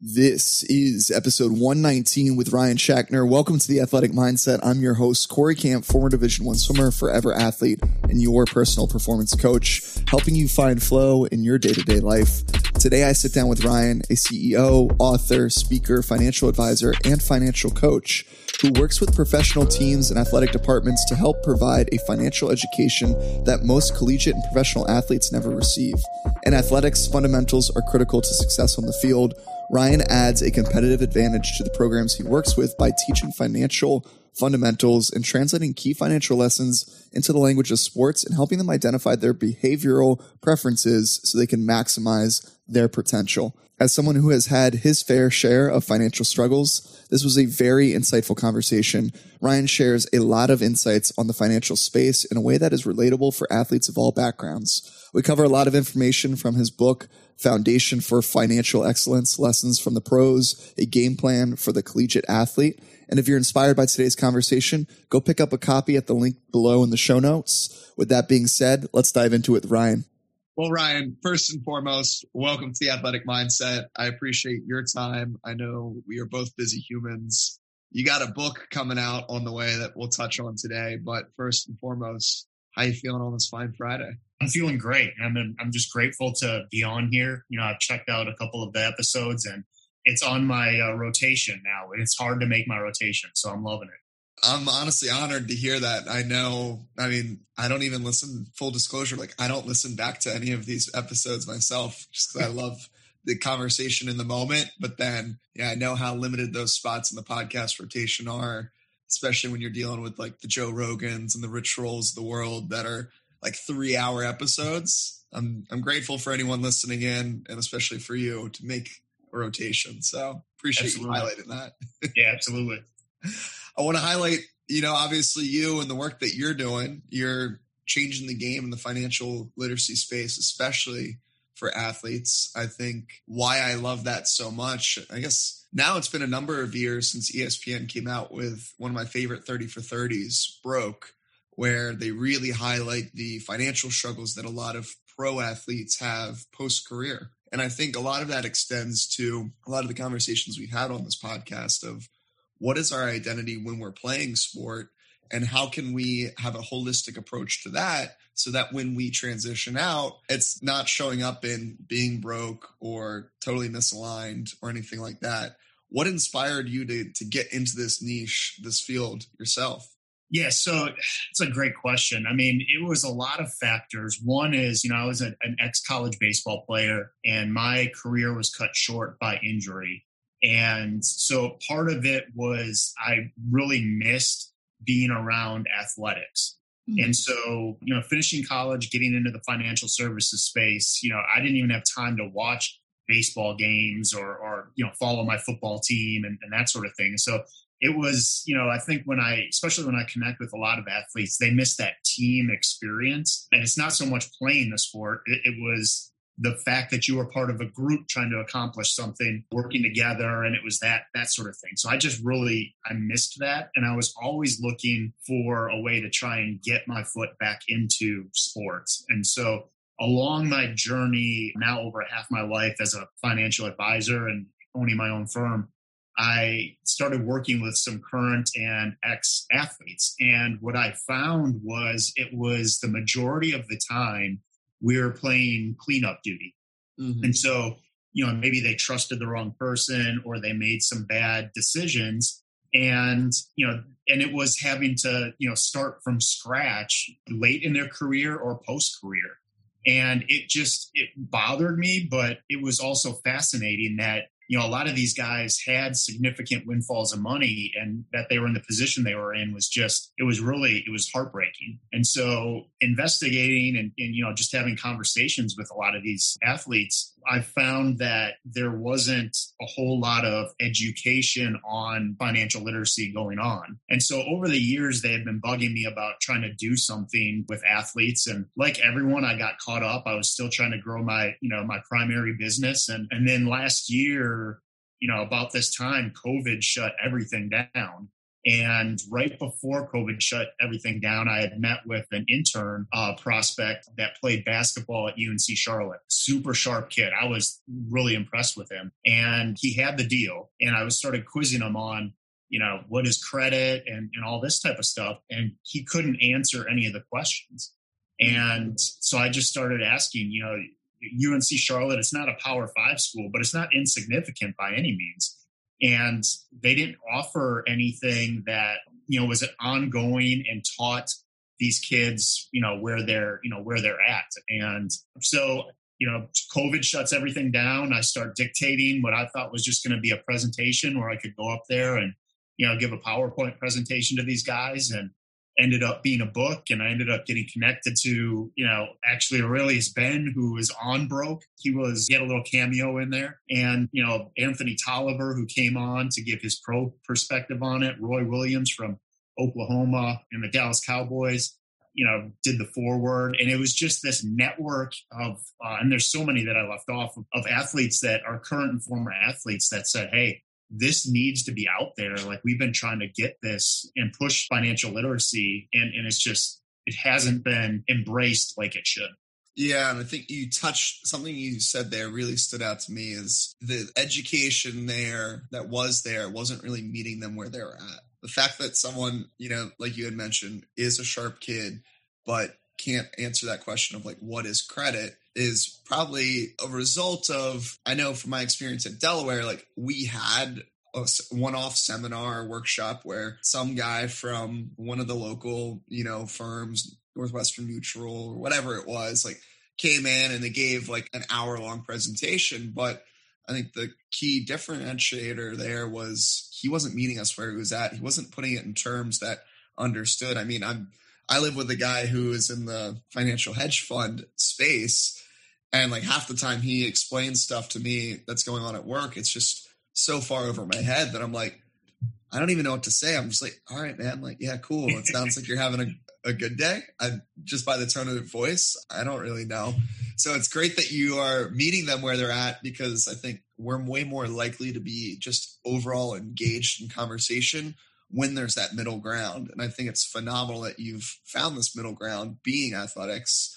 This is episode 119 with Ryan Schackner. Welcome to the Athletic Mindset. I'm your host, Corey Camp, former Division One swimmer, forever athlete, and your personal performance coach, helping you find flow in your day to day life. Today, I sit down with Ryan, a CEO, author, speaker, financial advisor, and financial coach who works with professional teams and athletic departments to help provide a financial education that most collegiate and professional athletes never receive. In athletics, fundamentals are critical to success on the field Ryan adds a competitive advantage to the programs he works with by teaching financial fundamentals and translating key financial lessons into the language of sports and helping them identify their behavioral preferences so they can maximize their potential. As someone who has had his fair share of financial struggles, this was a very insightful conversation. Ryan shares a lot of insights on the financial space in a way that is relatable for athletes of all backgrounds. We cover a lot of information from his book, Foundation for Financial Excellence Lessons from the Pros, a game plan for the collegiate athlete. And if you're inspired by today's conversation, go pick up a copy at the link below in the show notes. With that being said, let's dive into it with Ryan. Well, Ryan, first and foremost, welcome to the Athletic Mindset. I appreciate your time. I know we are both busy humans. You got a book coming out on the way that we'll touch on today, but first and foremost, how you feeling on this fine Friday? I'm feeling great. I'm I'm just grateful to be on here. You know, I've checked out a couple of the episodes and it's on my uh, rotation now. It's hard to make my rotation, so I'm loving it. I'm honestly honored to hear that. I know, I mean, I don't even listen, full disclosure, like I don't listen back to any of these episodes myself just because I love the conversation in the moment. But then, yeah, I know how limited those spots in the podcast rotation are, especially when you're dealing with like the Joe Rogans and the Rich Rolls of the world that are like three hour episodes. I'm I'm grateful for anyone listening in, and especially for you to make a rotation. So appreciate absolutely. you highlighting that. yeah, absolutely. I want to highlight, you know, obviously you and the work that you're doing. You're changing the game in the financial literacy space, especially for athletes. I think why I love that so much. I guess now it's been a number of years since ESPN came out with one of my favorite 30 for 30s, Broke where they really highlight the financial struggles that a lot of pro athletes have post career. And I think a lot of that extends to a lot of the conversations we've had on this podcast of what is our identity when we're playing sport and how can we have a holistic approach to that so that when we transition out it's not showing up in being broke or totally misaligned or anything like that what inspired you to to get into this niche this field yourself yeah, so it's a great question. I mean, it was a lot of factors. One is, you know, I was a, an ex college baseball player and my career was cut short by injury. And so part of it was I really missed being around athletics. Mm-hmm. And so, you know, finishing college, getting into the financial services space, you know, I didn't even have time to watch baseball games or, or you know, follow my football team and, and that sort of thing. So it was, you know, I think when I, especially when I connect with a lot of athletes, they miss that team experience. And it's not so much playing the sport, it, it, was the fact that you were part of a group trying to accomplish something, working together. And it was that, that sort of thing. So I just really, I missed that. And I was always looking for a way to try and get my foot back into sports. And so along my journey, now over half my life as a financial advisor and owning my own firm, I started working with some current and ex athletes. And what I found was it was the majority of the time were playing cleanup duty. Mm-hmm. And so, you know, maybe they trusted the wrong person or they made some bad decisions. And, you know, and it was having to, you know, start from scratch late in their career or post career. And it just, it bothered me, but it was also fascinating that you know, a lot of these guys had significant windfalls of money and that they were in the position they were in was just, it was really, it was heartbreaking. And so investigating and, and, you know, just having conversations with a lot of these athletes, I found that there wasn't a whole lot of education on financial literacy going on. And so over the years, they had been bugging me about trying to do something with athletes. And like everyone, I got caught up. I was still trying to grow my, you know, my primary business. And, and then last year, you know, about this time, COVID shut everything down. And right before COVID shut everything down, I had met with an intern uh, prospect that played basketball at UNC Charlotte. Super sharp kid. I was really impressed with him. And he had the deal. And I was started quizzing him on, you know, what is credit and, and all this type of stuff. And he couldn't answer any of the questions. And so I just started asking, you know, UNC Charlotte, it's not a power five school, but it's not insignificant by any means and they didn't offer anything that you know was ongoing and taught these kids you know where they're you know where they're at. And so you know covid shuts everything down. I start dictating what i thought was just going to be a presentation where i could go up there and you know give a powerpoint presentation to these guys. And ended up being a book and I ended up getting connected to, you know, actually Arrelious Benn, who was on Broke. He was, he had a little cameo in there. And, you know, Anthony Tolliver, who came on to give his pro perspective on it. Roy Williams from Oklahoma and the Dallas Cowboys, you know, did the foreword. And it was just this network of, uh, and there's so many that I left off of, of athletes that are current and former athletes that said, hey, this needs to be out there. Like we've been trying to get this and push financial literacy, and, and it's just, it hasn't been embraced like it should. Yeah, and I think you touched something you said there really stood out to me is the education there that was there wasn't really meeting them where they're at. The fact that someone, you know, like you had mentioned, is a sharp kid, but can't answer that question of like what is credit is probably a result of I know from my experience at Delaware, like we had a one-off seminar workshop where some guy from one of the local, you know, firms, Northwestern Mutual or whatever it was, like came in and they gave like an hour-long presentation, but I think the key differentiator there was he wasn't meeting us where he was at. He wasn't putting it in terms that understood. I mean, I'm I live with a guy who is in the financial hedge fund space. And like half the time he explains stuff to me that's going on at work, it's just so far over my head that I'm like, I don't even know what to say. I'm just like, all right, man, like, yeah, cool. It sounds like you're having a, a good day. I just by the tone of the voice, I don't really know. So it's great that you are meeting them where they're at because I think we're way more likely to be just overall engaged in conversation when there's that middle ground. And I think it's phenomenal that you've found this middle ground being athletics.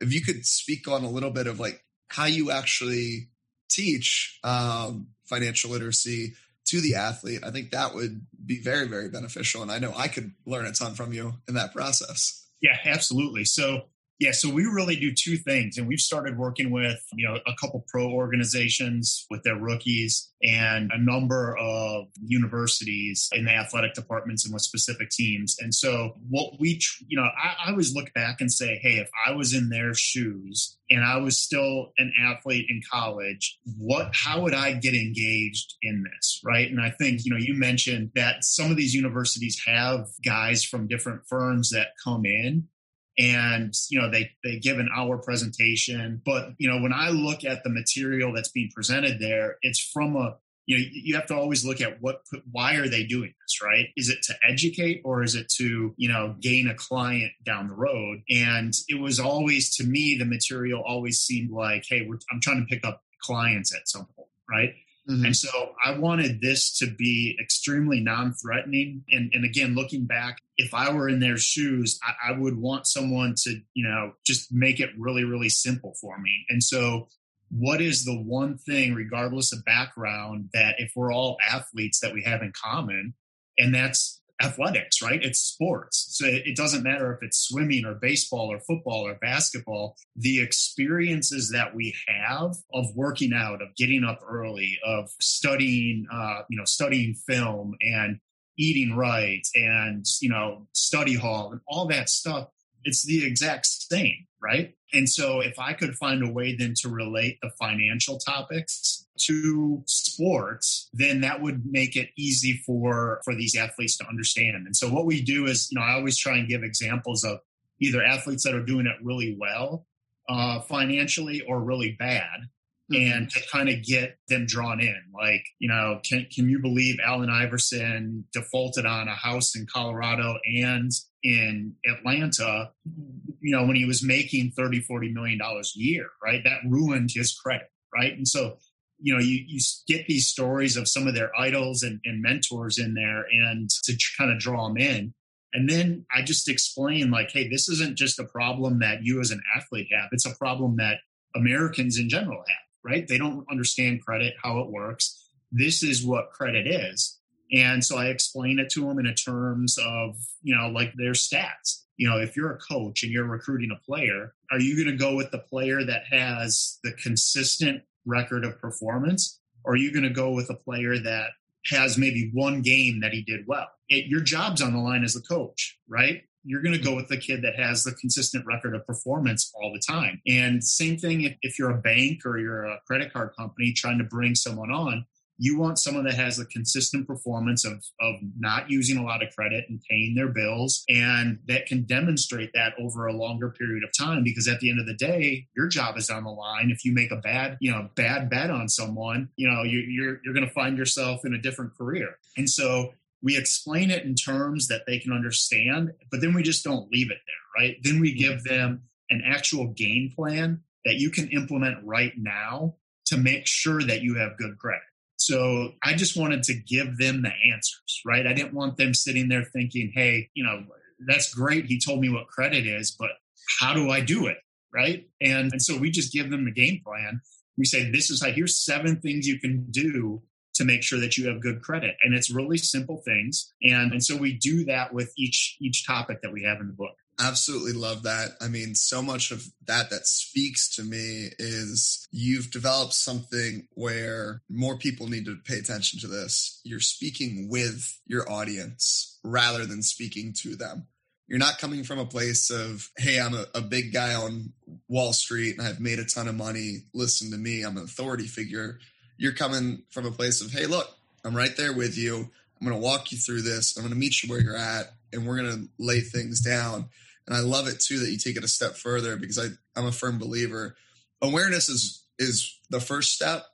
If you could speak on a little bit of like how you actually teach um, financial literacy to the athlete, I think that would be very, very beneficial. And I know I could learn a ton from you in that process. Yeah, absolutely. So yeah, so we really do two things, and we've started working with you know a couple pro organizations with their rookies and a number of universities in the athletic departments and with specific teams. And so what we you know I, I always look back and say, hey, if I was in their shoes and I was still an athlete in college, what how would I get engaged in this, right? And I think you know you mentioned that some of these universities have guys from different firms that come in and you know they they give an hour presentation. But you know when i look at the material that's being presented there it's from a you know you have to always look at what why are they doing this right? Is it to educate or is it to you know gain a client down the road? And it was always to me the material always seemed like hey i'm trying to pick up clients at some point right Mm-hmm. And so I wanted this to be extremely non threatening. And, and again, looking back, if I were in their shoes, I, I would want someone to, you know, just make it really, really simple for me. And so what is the one thing, regardless of background, that if we're all athletes that we have in common? And that's athletics, right? It's sports. So it doesn't matter if it's swimming or baseball or football or basketball. The experiences that we have of working out, of getting up early, of studying, uh, you know, studying film and eating right and, you know, study hall and all that stuff, it's the exact same, right? And so if I could find a way then to relate the financial topics to sports, then that would make it easy for for these athletes to understand. And so what we do is, you know, I always try and give examples of either athletes that are doing it really well uh, financially or really bad. Mm-hmm. And to kind of get them drawn in, like you know, can can you believe Allen Iverson defaulted on a house in Colorado and in Atlanta, you know, when he was making 30, 40 million dollars a year, right? That ruined his credit, right? And so you know, you, you get these stories of some of their idols and, and mentors in there and to kind of draw them in. And then I just explain, like, hey, this isn't just a problem that you as an athlete have, it's a problem that Americans in general have, right? They don't understand credit, how it works. This is what credit is. And so I explain it to them in terms of, you know, like their stats. You know, if you're a coach and you're recruiting a player, are you going to go with the player that has the consistent record of performance? Or are you going to go with a player that has maybe one game that he did well? It, your job's on the line as a coach, right? You're going to go with the kid that has the consistent record of performance all the time. And same thing if, if you're a bank or you're a credit card company trying to bring someone on, you want someone that has a consistent performance of, of not using a lot of credit and paying their bills and that can demonstrate that over a longer period of time because at the end of the day your job is on the line. If you make a bad you know bad bet on someone you know you, you're you're going to find yourself in a different career. And so we explain it in terms that they can understand but then we just don't leave it there right? Then we give mm-hmm. them an actual game plan that you can implement right now to make sure that you have good credit so I just wanted to give them the answers, right? I didn't want them sitting there thinking, hey, you know, that's great. He told me what credit is, but how do I do it? Right. And, and so we just give them the game plan. We say, this is how, here's seven things you can do to make sure that you have good credit. And it's really simple things. And, and so we do that with each, each topic that we have in the book absolutely love that. I mean, so much of that that speaks to me is you've developed something where more people need to pay attention to this. You're speaking with your audience rather than speaking to them. You're not coming from a place of, hey, I'm a, a big guy on Wall Street and I've made a ton of money. Listen to me. I'm an authority figure. You're coming from a place of, hey, look, I'm right there with you. I'm going to walk you through this. I'm going to meet you where you're at and we're going to lay things down. And I love it too that you take it a step further because I, I'm a firm believer. Awareness is is the first step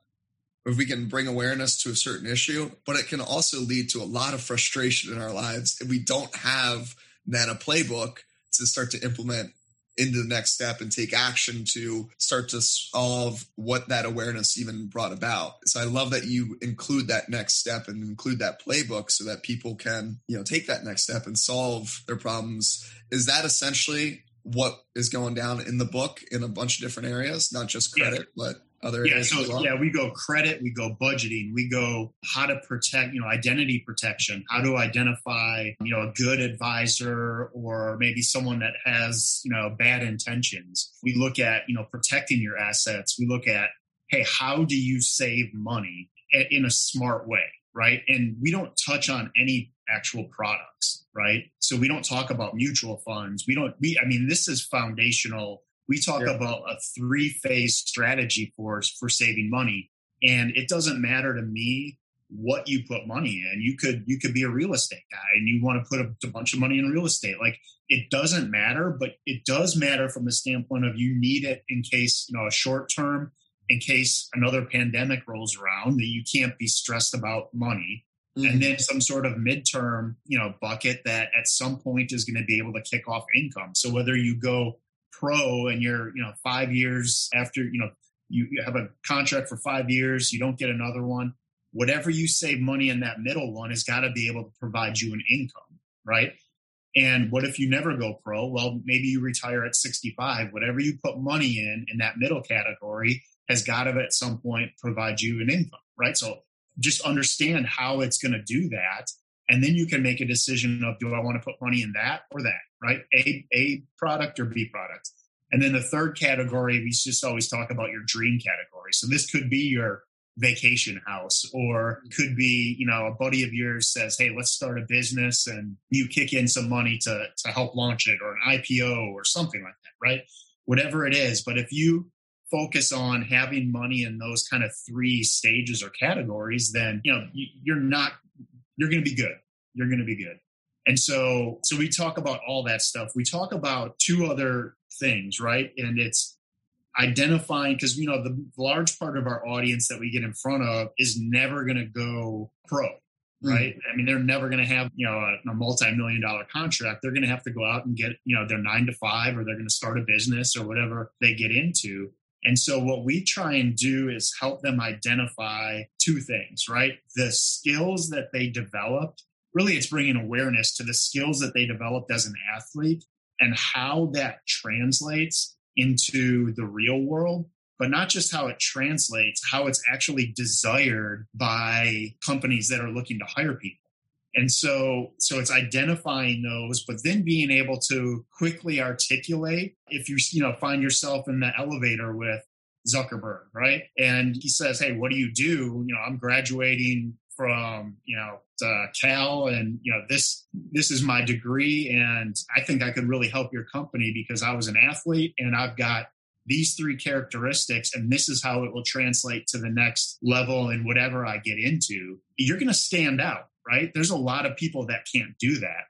if we can bring awareness to a certain issue, but it can also lead to a lot of frustration in our lives if we don't have then a playbook to start to implement into the next step and take action to start to solve what that awareness even brought about. So I love that you include that next step and include that playbook so that people can, you know, take that next step and solve their problems. Is that essentially what is going down in the book in a bunch of different areas, not just credit, yeah. but other yeah so well? yeah we go credit we go budgeting we go how to protect you know identity protection. How to identify you know a good advisor or maybe someone that has you know bad intentions. We look at you know protecting your assets. We look at hey how do you save money in a smart way right? And we don't touch on any actual products right? So we don't talk about mutual funds. We don't we i mean this is foundational we talk yeah. about a three phase strategy for for saving money, and it doesn't matter to me what you put money in. You could you could be a real estate guy and you want to put a, a bunch of money in real estate. Like it doesn't matter, but it does matter from the standpoint of you need it in case you know a short term in case another pandemic rolls around that you can't be stressed about money mm-hmm. and then some sort of midterm you know bucket that at some point is going to be able to kick off income so whether you go pro and you're, you know, five years after, you know, you, you have a contract for five years, you don't get another one. Whatever you save money in that middle one has got to be able to provide you an income, right? And what if you never go pro? Well, maybe you retire at 65. Whatever you put money in in that middle category has got to at some point provide you an income, right? So just understand how it's going to do that and then you can make a decision of do I want to put money in that or that, right? A A product or B product. And then the third category, we just always talk about your dream category. So this could be your vacation house or could be, you know, a buddy of yours says, Hey, let's start a business and you kick in some money to, to help launch it or an IPO or something like that, right? Whatever it is. But if you focus on having money in those kind of three stages or categories, then, you know, you're not you're going to be good. You're going to be good. And so, so we talk about all that stuff. We talk about two other things, right? And it's identifying because you know the large part of our audience that we get in front of is never going to go pro hmm. right mm-hmm. i mean they're never going to have you know a, a, multi-million dollar contract they're going to have to go out and get you know their nine to five or they're going to start a business or whatever they get into And so what we try and do is help them identify two things, right? The skills that they developed, really it's bringing awareness to the skills that they developed as an athlete and how that translates into the real world but not just how it translates, how it's actually desired by companies that are looking to hire people. And so, so it's identifying those, but then being able to quickly articulate if you, you know, find yourself in the elevator with Zuckerberg, right? And he says, Hey, what do you do? You know, I'm graduating from, you know, uh, Cal and, you know, this, this is my degree. And I think I could really help your company because I was an athlete and I've got these three characteristics and this is how it will translate to the next level and whatever I get into, you're going to stand out, right? There's a lot of people that can't do that.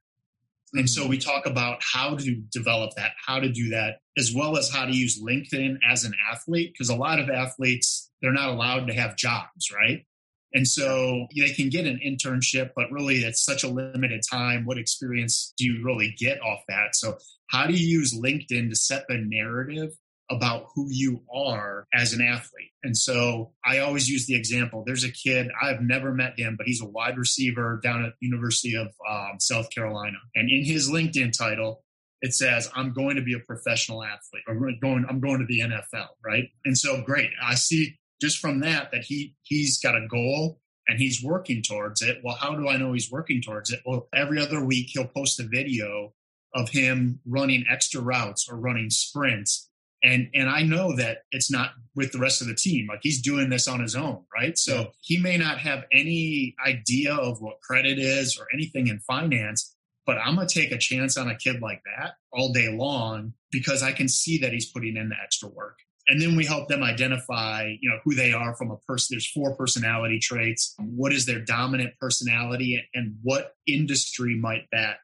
And so mm-hmm. we talk about how to develop that, how to do that, as well as how to use LinkedIn as an athlete, because a lot of athletes, they're not allowed to have jobs, right? And so they can get an internship, but really it's such a limited time. What experience do you really get off that? So how do you use LinkedIn to set the narrative about who you are as an athlete. And so I always use the example. There's a kid, I've never met him, but he's a wide receiver down at University of um, South Carolina. And in his LinkedIn title, it says, I'm going to be a professional athlete or going, I'm going to the NFL. Right. And so great. I see just from that, that he, he's got a goal and he's working towards it. Well, how do I know he's working towards it? Well, every other week he'll post a video of him running extra routes or running sprints and and i know that it's not with the rest of the team like he's doing this on his own right? So he may not have any idea of what credit is or anything in finance but i'm going to take a chance on a kid like that all day long because i can see that he's putting in the extra work. And then we help them identify you know who they are from a person there's four personality traits. What is their dominant personality and what industry might that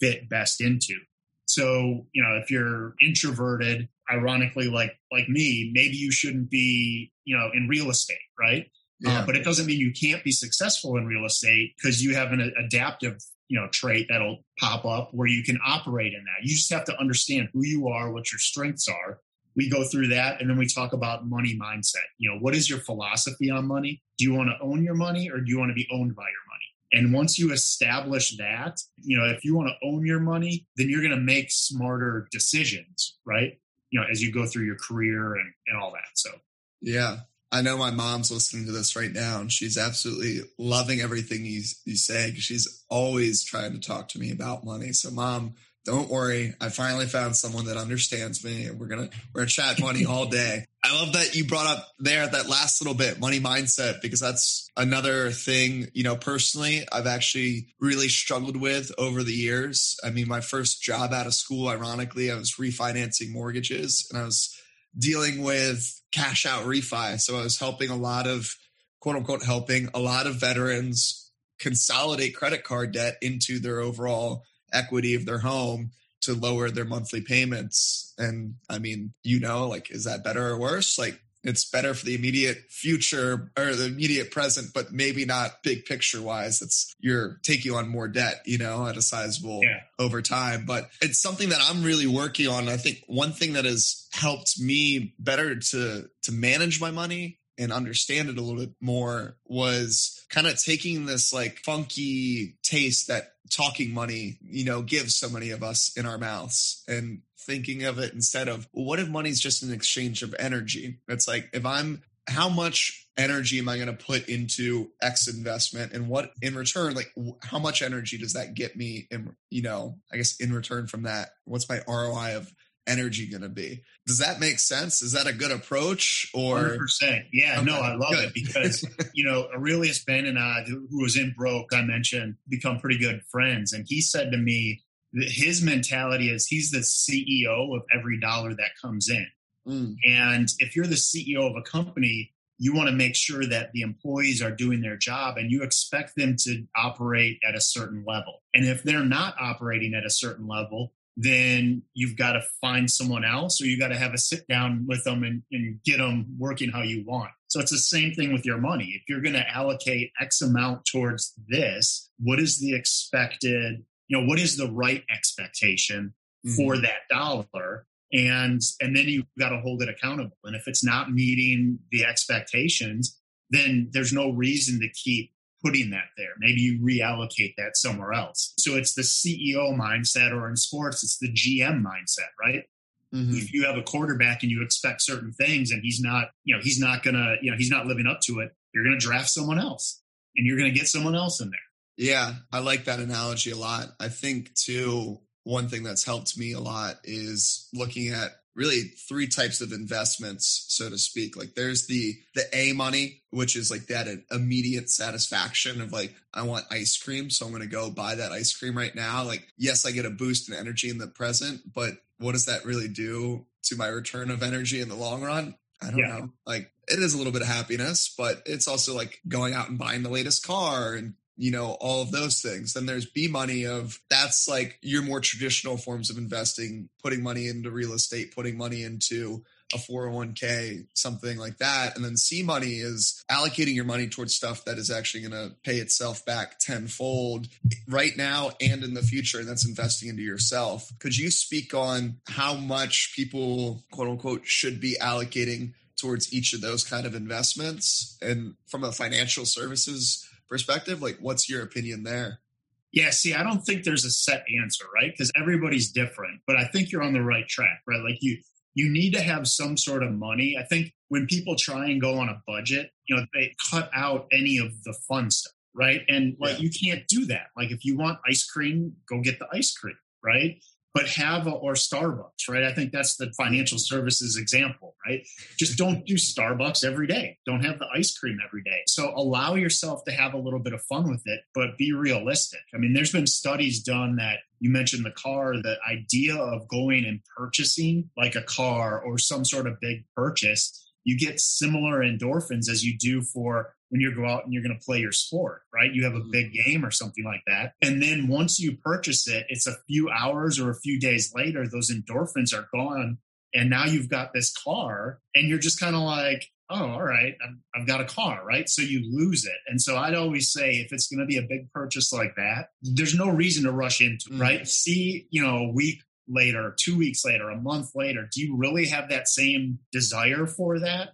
fit best into? So you know if you're introverted ironically like like me maybe you shouldn't be you know in real estate right? Uh, yeah. uh, but it doesn't mean you can't be successful in real estate because you have an adaptive you know trait that'll pop up where you can operate in that. You just have to understand who you are what your strengths are. We go through that and then we talk about money mindset. You know what is your philosophy on money? Do you want to own your money or do you want to be owned by your money? And once you establish that, you know, if you want to own your money, then you're going to make smarter decisions, right? Know as you go through your career and, and all that so. Yeah. I know my mom's listening to this right now and she's absolutely loving everything you, you say she's always trying to talk to me about money. So mom don't worry. I finally found someone that understands me. And we're gonna we're gonna chat money all day. I love that you brought up there that last little bit money mindset because that's another thing you know personally i've actually really struggled with over the years. I mean my first job out of school ironically i was refinancing mortgages and i was dealing with cash out refi. So i was helping a lot of quote unquote helping a lot of veterans consolidate credit card debt into their overall equity of their home to lower their monthly payments. And I mean, you know, like, is that better or worse? Like, it's better for the immediate future or the immediate present, but maybe not big picture wise. It's you're taking on more debt, you know, at a sizable yeah. over time. But it's something that I'm really working on. I think one thing that has helped me better to to manage my money and understand it a little bit more was kind of taking this like funky taste that talking money, you know, gives so many of us in our mouths and thinking of it instead of well, what if money's just an exchange of energy? It's like if I'm how much energy am I going to put into X investment and what in return, like how much energy does that get me in, you know, I guess in return from that, what's my ROI of energy going to be? Does that make sense? Is that a good approach or 100%. Yeah, okay. no, I love good. it because, you know, Arrelious Benn and I, who was in Broke, I mentioned, become pretty good friends. And he said to me, that his mentality is he's the CEO of every dollar that comes in. Mm. And if you're the CEO of a company, you want to make sure that the employees are doing their job and you expect them to operate at a certain level. And if they're not operating at a certain level, then you've got to find someone else or you got to have a sit down with them and, and get them working how you want. So it's the same thing with your money. If you're going to allocate X amount towards this, what is the expected, you know, what is the right expectation mm-hmm. for that dollar? and and then you've got to hold it accountable and if it's not meeting the expectations then there's no reason to keep putting that there. Maybe you reallocate that somewhere else. So it's the ceo mindset or in sports it's the gm mindset right? Mm-hmm. if you have a quarterback and you expect certain things and he's not you know he's not gonna you know he's not living up to it you're gonna draft someone else. And you're gonna get someone else in there. Yeah i like that analogy a lot. I think too one thing that's helped me a lot is looking at really three types of investments so to speak. Like there's the the a money which is like that immediate satisfaction of like i want ice cream so i'm going to go buy that ice cream right now. Like yes i get a boost in energy in the present but what does that really do to my return of energy in the long run? I don't yeah. know. Like it is a little bit of happiness but it's also like going out and buying the latest car and you know, all of those things. Then there's B money of that's like your more traditional forms of investing, putting money into real estate, putting money into a 401k, something like that. And then C money is allocating your money towards stuff that is actually going to pay itself back tenfold right now and in the future. And that's investing into yourself. Could you speak on how much people, quote unquote, should be allocating towards each of those kind of investments? And from a financial services perspective, like what's your opinion there? Yeah, see, I don't think there's a set answer, right? Because everybody's different, but I think you're on the right track, right? Like you you need to have some sort of money. I think when people try and go on a budget, you know, they cut out any of the fun stuff, right? And like yeah. you can't do that. Like if you want ice cream, go get the ice cream, right? But have a, or Starbucks, right? I think that's the financial services example, right? Just don't do Starbucks every day. Don't have the ice cream every day. So allow yourself to have a little bit of fun with it, but be realistic. I mean, there's been studies done that you mentioned the car, the idea of going and purchasing like a car or some sort of big purchase, you get similar endorphins as you do for when you go out and you're going to play your sport, right? You have a big game or something like that. And then once you purchase it, it's a few hours or a few days later, those endorphins are gone. And now you've got this car and you're just kind of like, oh, all right, I've, I've got a car, right? So you lose it. And so I'd always say if it's going to be a big purchase like that, there's no reason to rush into, mm. right? See, you know, a week later, two weeks later, a month later, do you really have that same desire for that?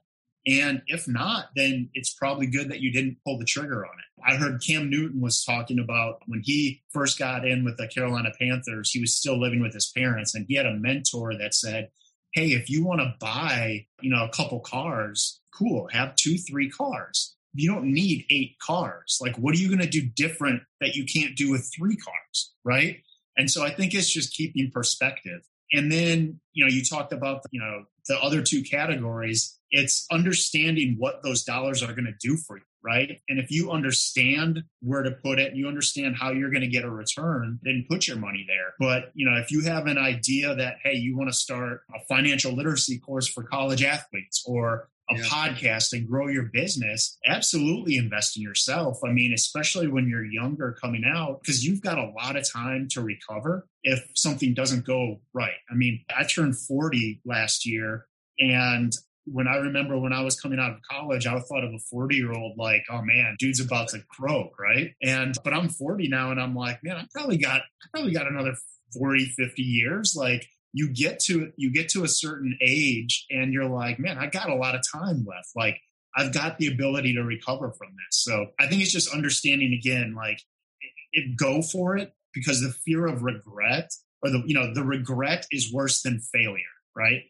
And if not, then it's probably good that you didn't pull the trigger on it. I heard Cam Newton was talking about when he first got in with the Carolina Panthers, he was still living with his parents and he had a mentor that said, Hey, if you want to buy, you know, a couple cars, cool, have two, three cars. You don't need eight cars. Like, what are you going to do different that you can't do with three cars? Right. And so I think it's just keeping perspective. And then, you know, you talked about, you know, the other two categories. It's understanding what those dollars are going to do for you, right? And if you understand where to put it, and you understand how you're going to get a return, then put your money there. But, you know, if you have an idea that, hey, you want to start a financial literacy course for college athletes or a yeah. podcast and grow your business, absolutely invest in yourself. I mean, especially when you're younger coming out, because you've got a lot of time to recover if something doesn't go right. I mean, I turned 40 last year and when I remember when I was coming out of college, I thought of a 40 year old like, oh man, dude's about to croak, right? And but I'm 40 now and I'm like, man, I probably got I probably got another 40, 50 years. Like you get to you get to a certain age and you're like man i got a lot of time left like i've got the ability to recover from this so i think it's just understanding again like it, it, go for it because the fear of regret or the you know the regret is worse than failure right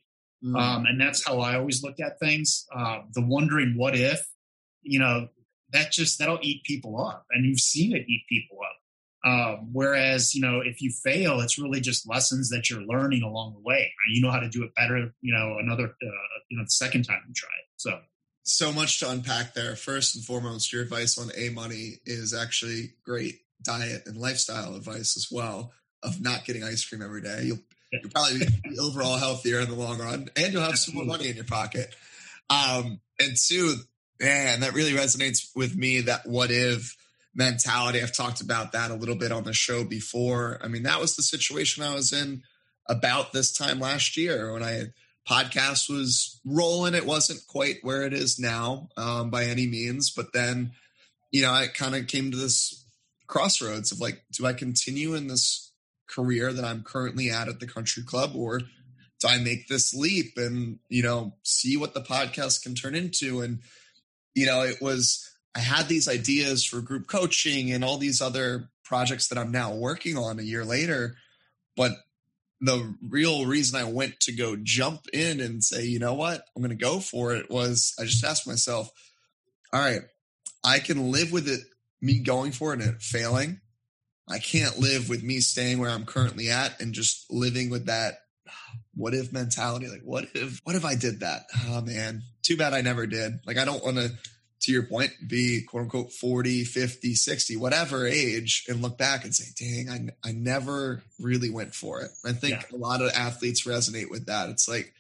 mm. um, and that's how i always look at things uh, the wondering what if you know that just that'll eat people up and you've seen it eat people up um, whereas, you know, if you fail, it's really just lessons that you're learning along the way. You know how to do it better, you know, another, uh, you know, the second time you try it. So, so much to unpack there. First and foremost, your advice on A money is actually great diet and lifestyle advice as well of not getting ice cream every day. You'll, you'll probably be overall healthier in the long run and you'll have some more money in your pocket. Um, and two, man, that really resonates with me that what if mentality. I've talked about that a little bit on the show before. I mean, that was the situation I was in about this time last year when I podcast was rolling. It wasn't quite where it is now um, by any means, but then you know, I kind of came to this crossroads of like, do I continue in this career that I'm currently at at the country club, or do I make this leap and, you know, see what the podcast can turn into? And, you know, it was, I had these ideas for group coaching and all these other projects that I'm now working on a year later. But the real reason I went to go jump in and say, you know what, I'm going to go for it was I just asked myself, all right, I can live with it, me going for it and it failing. I can't live with me staying where I'm currently at and just living with that what if mentality. Like, what if, what if I did that? Oh man, too bad I never did. Like, I don't want to, to your point, be quote unquote 40, 50, 60, whatever age and look back and say, dang, I, I never really went for it. I think yeah. a lot of athletes resonate with that. It's like,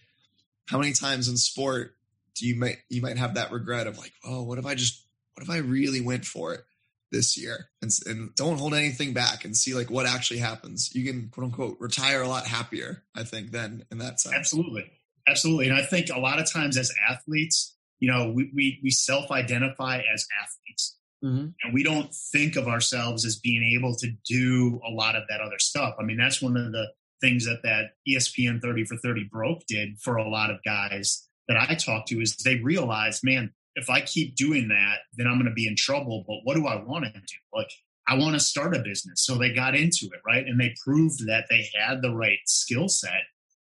how many times in sport do you might, you might have that regret of like, oh, what if I just, what if I really went for it? This year and, and don't hold anything back and see like what actually happens. You can quote unquote retire a lot happier, I think, then in that sense. Absolutely. Absolutely. And I think a lot of times as athletes, you know, we, we, we self identify as athletes. Mm-hmm. And we don't think of ourselves as being able to do a lot of that other stuff. I mean, that's one of the things that that ESPN 30 for 30 broke did for a lot of guys that I talked to is they realized, man, if I keep doing that, then I'm going to be in trouble. But what do I want to do? Like, I want to start a business. So they got into it, right? And they proved that they had the right skill set.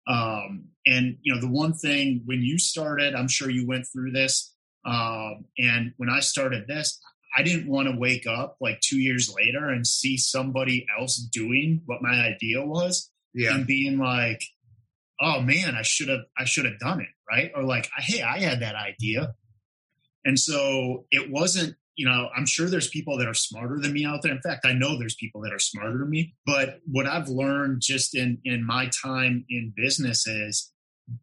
Um, and, you know, the one thing when you started, I'm sure you went through this. Um, and when I started this, I didn't want to wake up like two years later and see somebody else doing what my idea was yeah. and being like, oh man, I should have, I should have done it. Right. Or like, hey, I had that idea and so it wasn't, you know, I'm sure there's people that are smarter than me out there. In fact, I know there's people that are smarter than me. But what I've learned just in in my time in business is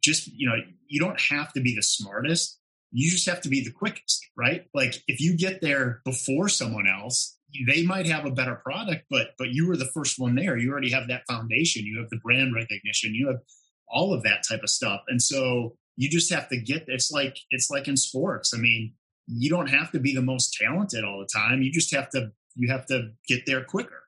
just, you know, you don't have to be the smartest. You just have to be the quickest, right? Like if you get there before someone else, they might have a better product, but but you were the first one there. You already have that foundation. You have the brand recognition. You have all of that type of stuff. And so you just have to get it's like it's like in sports. I mean you don't have to be the most talented all the time. You just have to you have to get there quicker.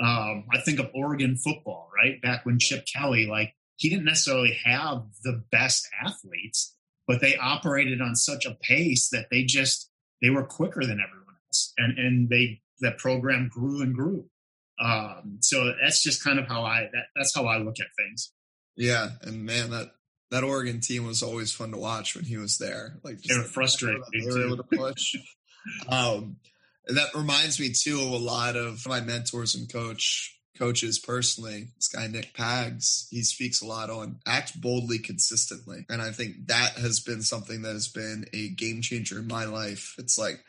Um, i think of oregon football right? Back when chip kelly like he didn't necessarily have the best athletes but they operated on such a pace that they just they were quicker than everyone else. And and they that program grew and grew. Um, so that's just kind of how i that, that's how i look at things. Yeah. And man that that Oregon team was always fun to watch when he was there. Like just they were frustrating. They were able to push. um, that reminds me too of a lot of my mentors and coach coaches personally. This guy Nick Pags, he speaks a lot on act boldly consistently, and I think that has been something that has been a game changer in my life. It's like,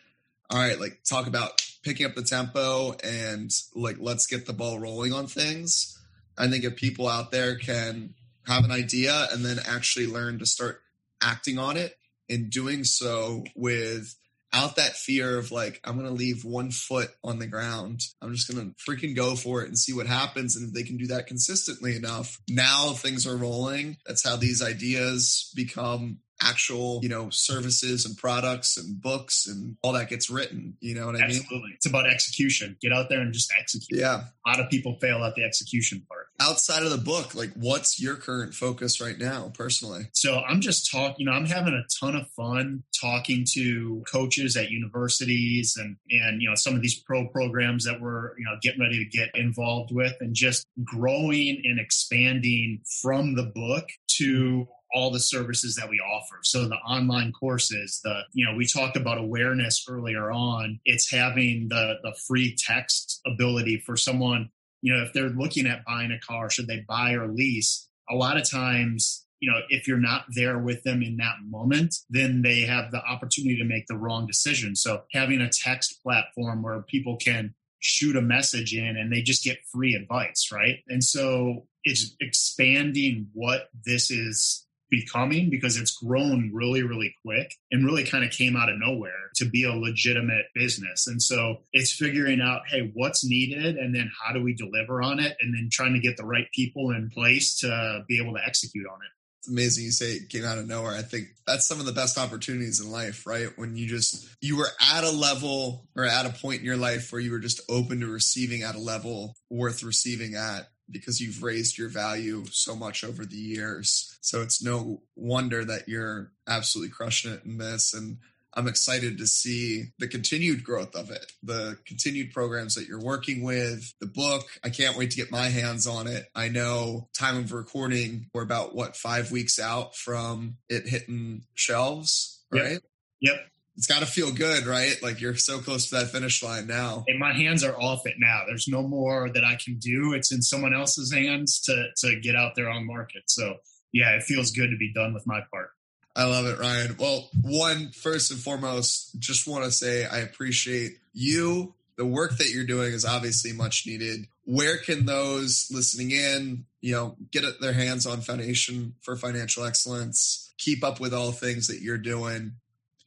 all right, like talk about picking up the tempo and like let's get the ball rolling on things. I think if people out there can have an idea and then actually learn to start acting on it and doing so without that fear of like i'm going to leave one foot on the ground i'm just going to freaking go for it and see what happens and if they can do that consistently enough now things are rolling that's how these ideas become actual, you know, services and products and books and all that gets written. You know what I mean? Absolutely. It's about execution. Get out there and just execute. Yeah. A lot of people fail at the execution part. Outside of the book, like what's your current focus right now personally? So I'm just talking, you know, I'm having a ton of fun talking to coaches at universities and, and, you know, some of these pro programs that we're, you know, getting ready to get involved with and just growing and expanding from the book to all the services that we offer. So the online courses, the, you know, we talked about awareness earlier on. It's having the, the free text ability for someone, you know, if they're looking at buying a car, should they buy or lease? A lot of times, you know, if you're not there with them in that moment, then they have the opportunity to make the wrong decision. So having a text platform where people can shoot a message in and they just get free advice, right? And so it's expanding what this is becoming because it's grown really, really quick and really kind of came out of nowhere to be a legitimate business. And so it's figuring out, hey, what's needed and then how do we deliver on it? And then trying to get the right people in place to be able to execute on it. It's amazing you say it came out of nowhere. I think that's some of the best opportunities in life, right? When you just you were at a level or at a point in your life where you were just open to receiving at a level worth receiving at because you've raised your value so much over the years. So it's no wonder that you're absolutely crushing it in this. And I'm excited to see the continued growth of it, the continued programs that you're working with, the book. I can't wait to get my hands on it. I know time of recording, we're about what, five weeks out from it hitting shelves, right? Yep. yep. It's got to feel good, right? Like you're so close to that finish line now. And my hands are off it now. There's no more that I can do. It's in someone else's hands to to get out there on market. So yeah, it feels good to be done with my part. I love it, Ryan. Well, one, first and foremost, just want to say I appreciate you. The work that you're doing is obviously much needed. Where can those listening in, you know, get their hands on Foundation for Financial Excellence, keep up with all things that you're doing?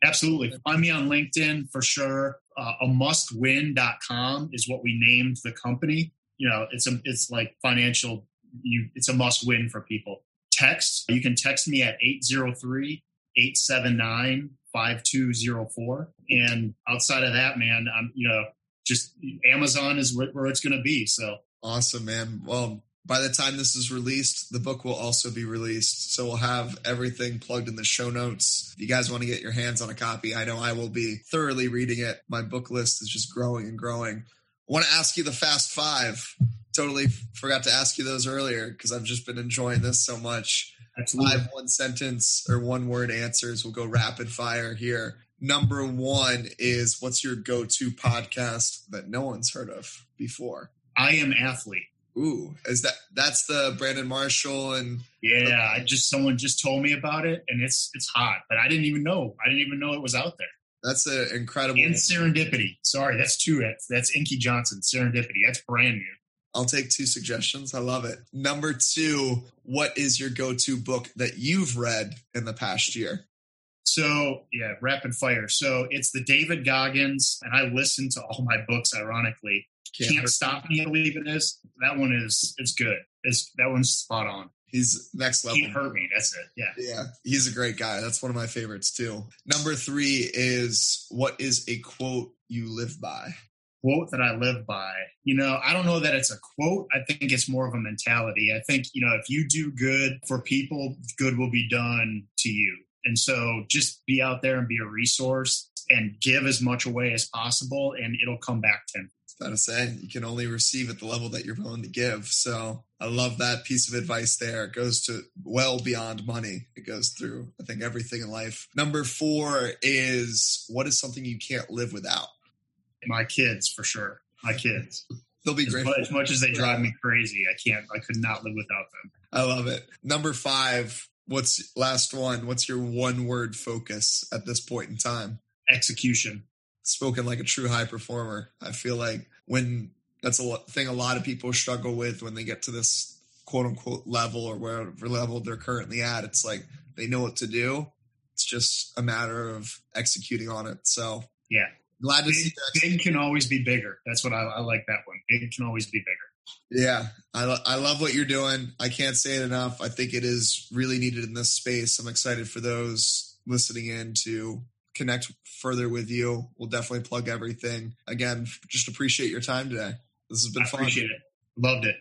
Absolutely. Find me on LinkedIn for sure. Uh, a mustwin.com is what we named the company. You know, it's a, it's like financial, you, it's a must win for people text. You can text me at 803 879 5204. And outside of that, man, I'm, you know, just Amazon is where, where it's going to be. So awesome, man. Well, by the time this is released, the book will also be released. So we'll have everything plugged in the show notes. If you guys want to get your hands on a copy, I know I will be thoroughly reading it. My book list is just growing and growing. I want to ask you the fast five totally forgot to ask you those earlier because I've just been enjoying this so much. Absolutely. Five one sentence or one word answers. We'll go rapid fire here. Number one is what's your go to podcast that no one's heard of before? I am athlete. Ooh, is that that's the Brandon Marshall and yeah, I just someone just told me about it and it's it's hot, but I didn't even know. I didn't even know it was out there. That's an incredible and serendipity. Sorry, that's two. That's that's Inky Johnson. Serendipity. That's brand new. I'll take two suggestions. I love it. Number two, what is your go to book that you've read in the past year? So, yeah, rapid fire. So it's the David Goggins, and I listen to all my books, ironically. Can't, Can't Stop Me, I believe it is. That one is, it's good. It's, that one's spot on. He's next level. Can't hurt me. That's it. Yeah. Yeah. He's a great guy. That's one of my favorites too. Number three is what is a quote you live by? quote that I live by. You know, I don't know that it's a quote. I think it's more of a mentality. I think, you know, if you do good for people, good will be done to you. And so just be out there and be a resource and give as much away as possible and it'll come back to you. Gotta say, you can only receive at the level that you're willing to give. So I love that piece of advice there. It goes to well beyond money. It goes through, I think, everything in life. Number four is what is something you can't live without? my kids for sure. My kids. They'll be great. As, as much as they drive me crazy, I can't. I could not live without them. I love it. Number five. What's last one? What's your one word focus at this point in time? Execution. Spoken like a true high performer. I feel like when that's a thing a lot of people struggle with when they get to this quote unquote level or wherever level they're currently at. It's like they know what to do. It's just a matter of executing on it. So yeah, Glad to big, see that. Big can always be bigger. That's what I, I like that one. Big can always be bigger. Yeah, I, lo- I love what you're doing. I can't say it enough. I think it is really needed in this space. I'm excited for those listening in to connect further with you. We'll definitely plug everything. Again, just appreciate your time today. This has been I fun. Appreciate it. Loved it.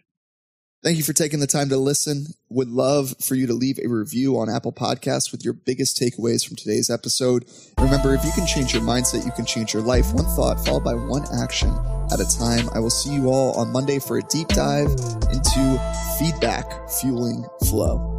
Thank you for taking the time to listen. Would love for you to leave a review on Apple Podcasts with your biggest takeaways from today's episode. Remember, if you can change your mindset, you can change your life. One thought followed by one action at a time. I will see you all on Monday for a deep dive into feedback fueling flow.